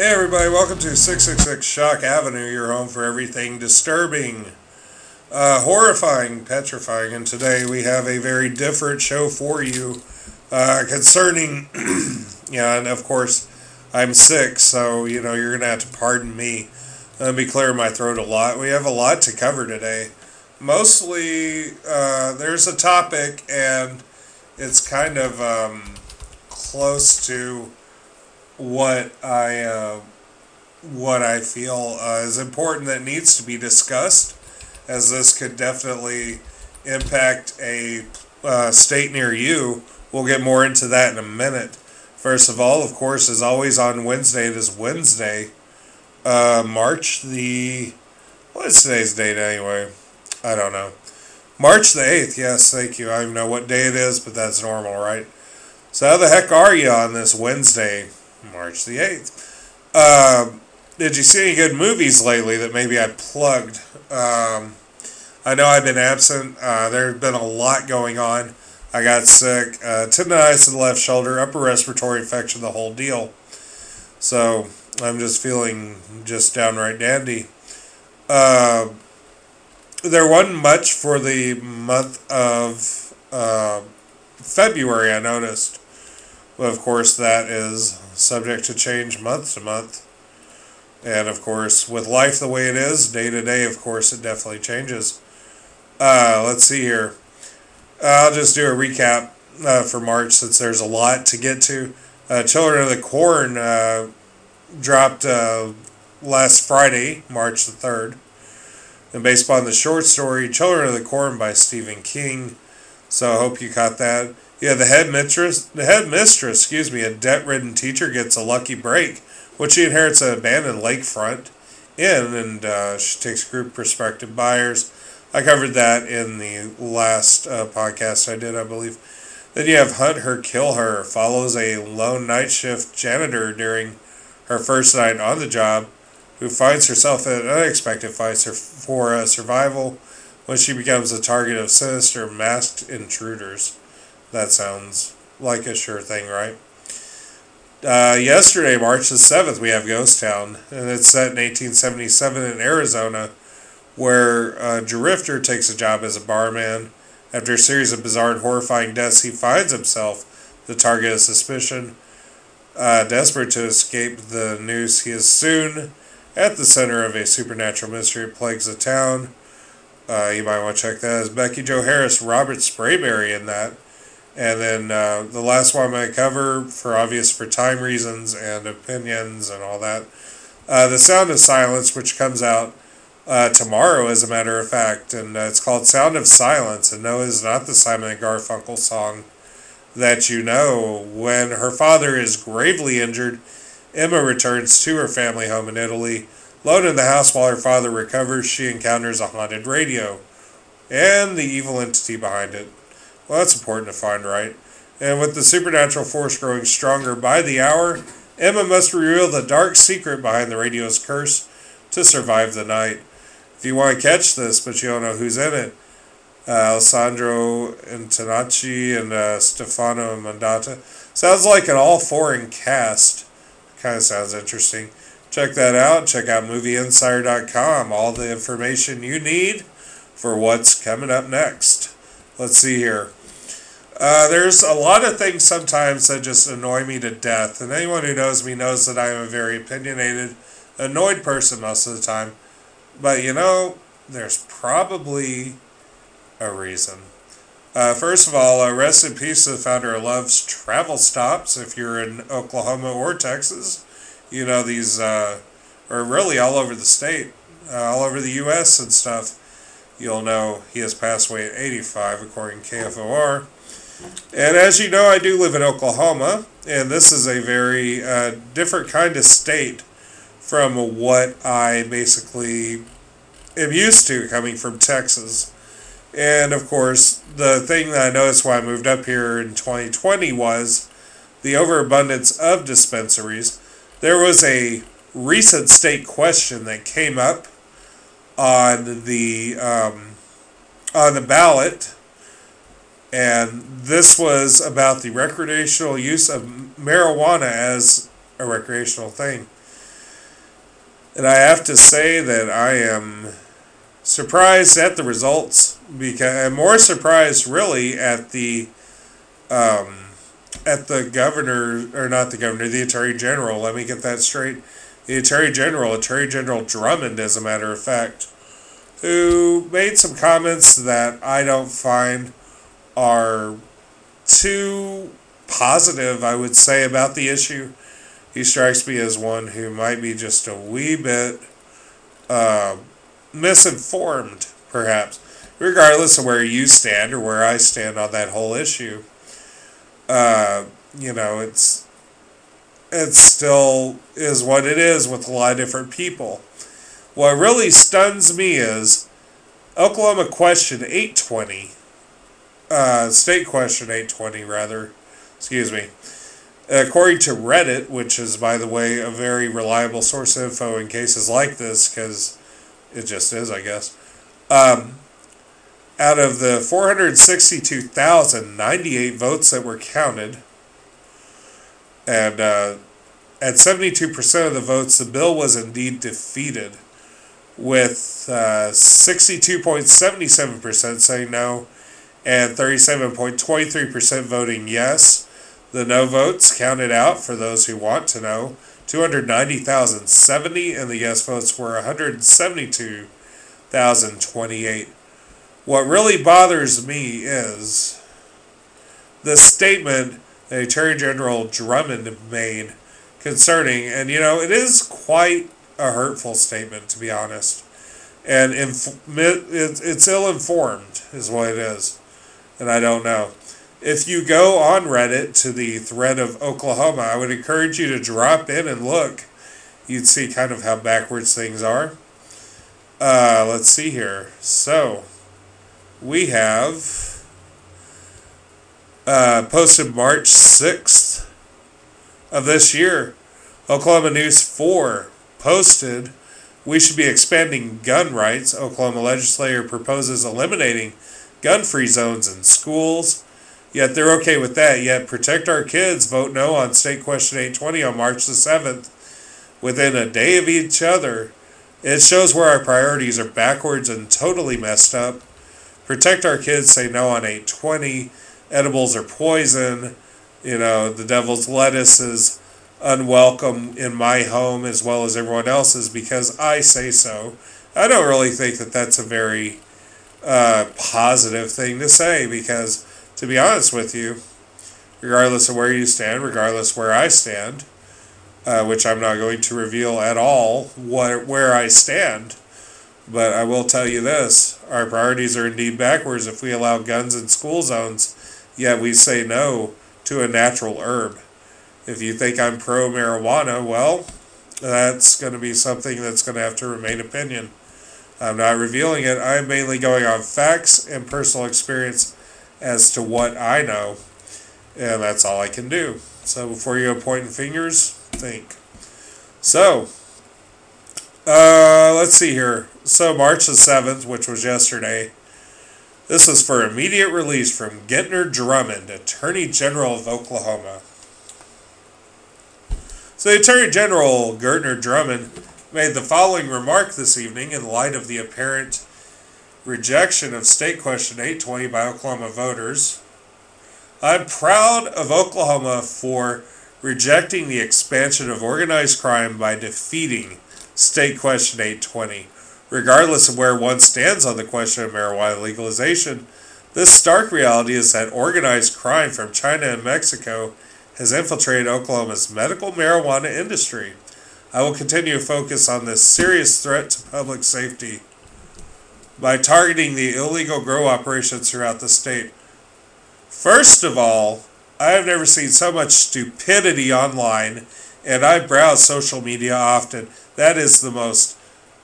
Hey everybody, welcome to 666 Shock Avenue, your home for everything disturbing, uh, horrifying, petrifying, and today we have a very different show for you uh, concerning, yeah, and of course I'm sick, so you know you're gonna have to pardon me. Let me clear my throat a lot. We have a lot to cover today. Mostly, uh, there's a topic, and it's kind of um, close to what I uh, what I feel uh, is important that needs to be discussed, as this could definitely impact a uh, state near you. We'll get more into that in a minute. First of all, of course, as always on Wednesday, it is Wednesday, uh, March the what is today's date anyway? I don't know. March the eighth. Yes, thank you. I don't know what day it is, but that's normal, right? So how the heck are you on this Wednesday? March the 8th. Um, did you see any good movies lately that maybe I plugged? Um, I know I've been absent. Uh, there's been a lot going on. I got sick, uh, tendonitis in the left shoulder, upper respiratory infection, the whole deal. So I'm just feeling just downright dandy. Uh, there wasn't much for the month of uh, February, I noticed. Well, of course, that is subject to change month to month. And of course, with life the way it is, day to day, of course, it definitely changes. Uh, let's see here. I'll just do a recap uh, for March since there's a lot to get to. Uh, Children of the Corn uh, dropped uh, last Friday, March the 3rd. And based upon the short story Children of the Corn by Stephen King. So I hope you caught that. Yeah, the head mistress, the head mistress, excuse me, a debt-ridden teacher gets a lucky break when she inherits an abandoned lakefront inn, and uh, she takes group prospective buyers. I covered that in the last uh, podcast I did, I believe. Then you have Hunt Her, Kill Her, follows a lone night shift janitor during her first night on the job, who finds herself in an unexpected fight for survival when she becomes the target of sinister masked intruders. That sounds like a sure thing, right? Uh, yesterday, March the 7th, we have Ghost Town, and it's set in 1877 in Arizona, where a Drifter takes a job as a barman. After a series of bizarre and horrifying deaths, he finds himself the target of suspicion. Uh, desperate to escape the noose, he is soon at the center of a supernatural mystery that plagues the town. Uh, you might want to check that as Becky Joe Harris, Robert Sprayberry in that. And then uh, the last one I cover, for obvious for time reasons and opinions and all that, uh, The Sound of Silence, which comes out uh, tomorrow, as a matter of fact. And uh, it's called Sound of Silence. And no, it's not the Simon and Garfunkel song that you know. When her father is gravely injured, Emma returns to her family home in Italy. Alone in the house while her father recovers, she encounters a haunted radio and the evil entity behind it. Well, that's important to find, right? And with the supernatural force growing stronger by the hour, Emma must reveal the dark secret behind the radio's curse to survive the night. If you want to catch this, but you don't know who's in it, uh, Alessandro Antonaci and uh, Stefano Mandalà. Sounds like an all foreign cast. Kind of sounds interesting. Check that out. Check out movieinsider.com. All the information you need for what's coming up next. Let's see here. Uh, there's a lot of things sometimes that just annoy me to death, and anyone who knows me knows that I am a very opinionated, annoyed person most of the time. But you know, there's probably a reason. Uh, first of all, uh, rest in peace to the founder of Love's Travel Stops. If you're in Oklahoma or Texas, you know these, uh, or really all over the state, uh, all over the U.S. and stuff. You'll know he has passed away at 85, according to KFOR. And as you know, I do live in Oklahoma, and this is a very uh, different kind of state from what I basically am used to coming from Texas. And of course, the thing that I noticed when I moved up here in 2020 was the overabundance of dispensaries. There was a recent state question that came up on the um, on the ballot and this was about the recreational use of marijuana as a recreational thing. And I have to say that I am surprised at the results because I'm more surprised really at the um, at the governor or not the governor, the attorney general. Let me get that straight. The attorney general, attorney general Drummond, as a matter of fact, who made some comments that I don't find are too positive, I would say, about the issue. He strikes me as one who might be just a wee bit uh, misinformed, perhaps, regardless of where you stand or where I stand on that whole issue. Uh, you know, it's it still is what it is with a lot of different people. What really stuns me is Oklahoma question 820, uh, state question 820 rather, excuse me. According to Reddit, which is, by the way, a very reliable source of info in cases like this, because it just is, I guess. Um, out of the 462,098 votes that were counted, and uh, at 72% of the votes, the bill was indeed defeated, with uh, 62.77% saying no and 37.23% voting yes. The no votes counted out for those who want to know 290,070, and the yes votes were 172,028. What really bothers me is the statement that Attorney General Drummond made concerning, and you know, it is quite a hurtful statement, to be honest. And inf- it's ill informed, is what it is. And I don't know. If you go on Reddit to the thread of Oklahoma, I would encourage you to drop in and look. You'd see kind of how backwards things are. Uh, let's see here. So, we have uh, posted March 6th of this year. Oklahoma News 4 posted, We should be expanding gun rights. Oklahoma legislator proposes eliminating gun free zones in schools. Yet they're okay with that. Yet protect our kids, vote no on State Question 820 on March the 7th. Within a day of each other, it shows where our priorities are backwards and totally messed up. Protect our kids, say no on 820. Edibles are poison. You know, the devil's lettuce is unwelcome in my home as well as everyone else's because I say so. I don't really think that that's a very uh, positive thing to say because to be honest with you, regardless of where you stand, regardless where I stand, uh, which I'm not going to reveal at all what, where I stand, but I will tell you this our priorities are indeed backwards if we allow guns in school zones, yet we say no to a natural herb. If you think I'm pro marijuana, well, that's going to be something that's going to have to remain opinion. I'm not revealing it. I'm mainly going on facts and personal experience as to what I know, and that's all I can do. So before you go pointing fingers, think. So, uh, let's see here. So March the 7th, which was yesterday, this is for immediate release from Gentner Drummond, Attorney General of Oklahoma. So Attorney General, Gentner Drummond, made the following remark this evening in light of the apparent rejection of State Question 820 by Oklahoma voters. I'm proud of Oklahoma for rejecting the expansion of organized crime by defeating State Question 820. Regardless of where one stands on the question of marijuana legalization, this stark reality is that organized crime from China and Mexico has infiltrated Oklahoma's medical marijuana industry. I will continue to focus on this serious threat to public safety by targeting the illegal grow operations throughout the state. First of all, I have never seen so much stupidity online, and I browse social media often. That is the most,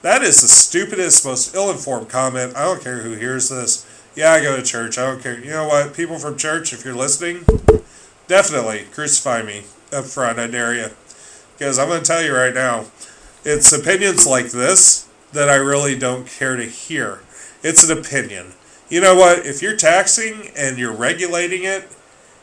that is the stupidest, most ill informed comment. I don't care who hears this. Yeah, I go to church. I don't care. You know what? People from church, if you're listening, definitely crucify me up front. I dare you. Because I'm going to tell you right now, it's opinions like this that I really don't care to hear. It's an opinion. You know what? If you're taxing and you're regulating it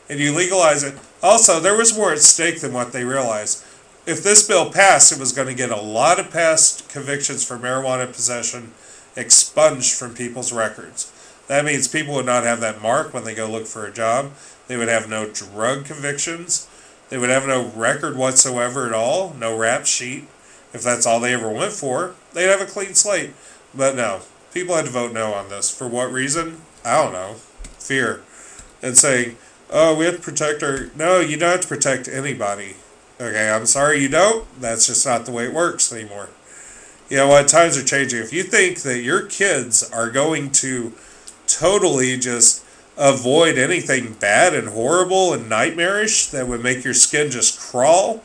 and you legalize it, also, there was more at stake than what they realized. if this bill passed, it was going to get a lot of past convictions for marijuana possession expunged from people's records. That means people would not have that mark when they go look for a job. They would have no drug convictions. They would have no record whatsoever at all, no rap sheet. If that's all they ever went for, they'd have a clean slate. But no, people had to vote no on this. For what reason? I don't know. Fear. And saying, oh, we have to protect our. No, you don't have to protect anybody. Okay, I'm sorry you don't. That's just not the way it works anymore. You know what? Times are changing. If you think that your kids are going to totally just avoid anything bad and horrible and nightmarish that would make your skin just crawl,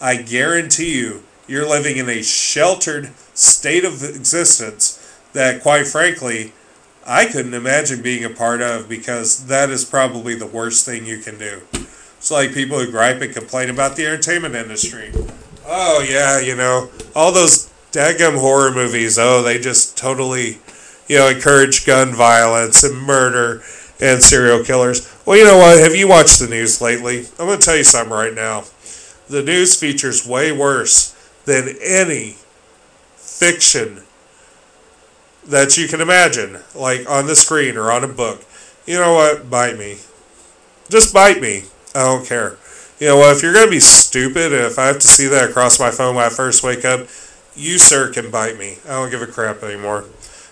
I guarantee you, you're living in a sheltered state of existence that, quite frankly, I couldn't imagine being a part of because that is probably the worst thing you can do. It's like people who gripe and complain about the entertainment industry. Oh, yeah, you know, all those daggum horror movies, oh, they just totally, you know, encourage gun violence and murder and serial killers. Well, you know what? Have you watched the news lately? I'm going to tell you something right now. The news features way worse than any fiction that you can imagine, like on the screen or on a book. You know what? Bite me. Just bite me. I don't care. You know what? If you're going to be stupid, if I have to see that across my phone when I first wake up, you, sir, can bite me. I don't give a crap anymore.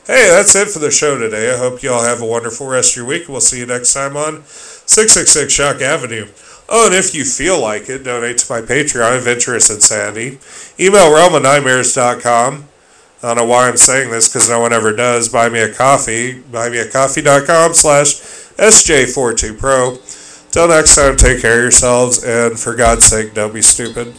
Hey, that's it for the show today. I hope you all have a wonderful rest of your week. We'll see you next time on 666 Shock Avenue. Oh, and if you feel like it, donate to my Patreon, Adventurous Insanity. Email realm at nightmares.com. I don't know why I'm saying this because no one ever does. Buy me a coffee. Buymeacoffee.com slash SJ42Pro. Till next time, take care of yourselves, and for God's sake, don't be stupid.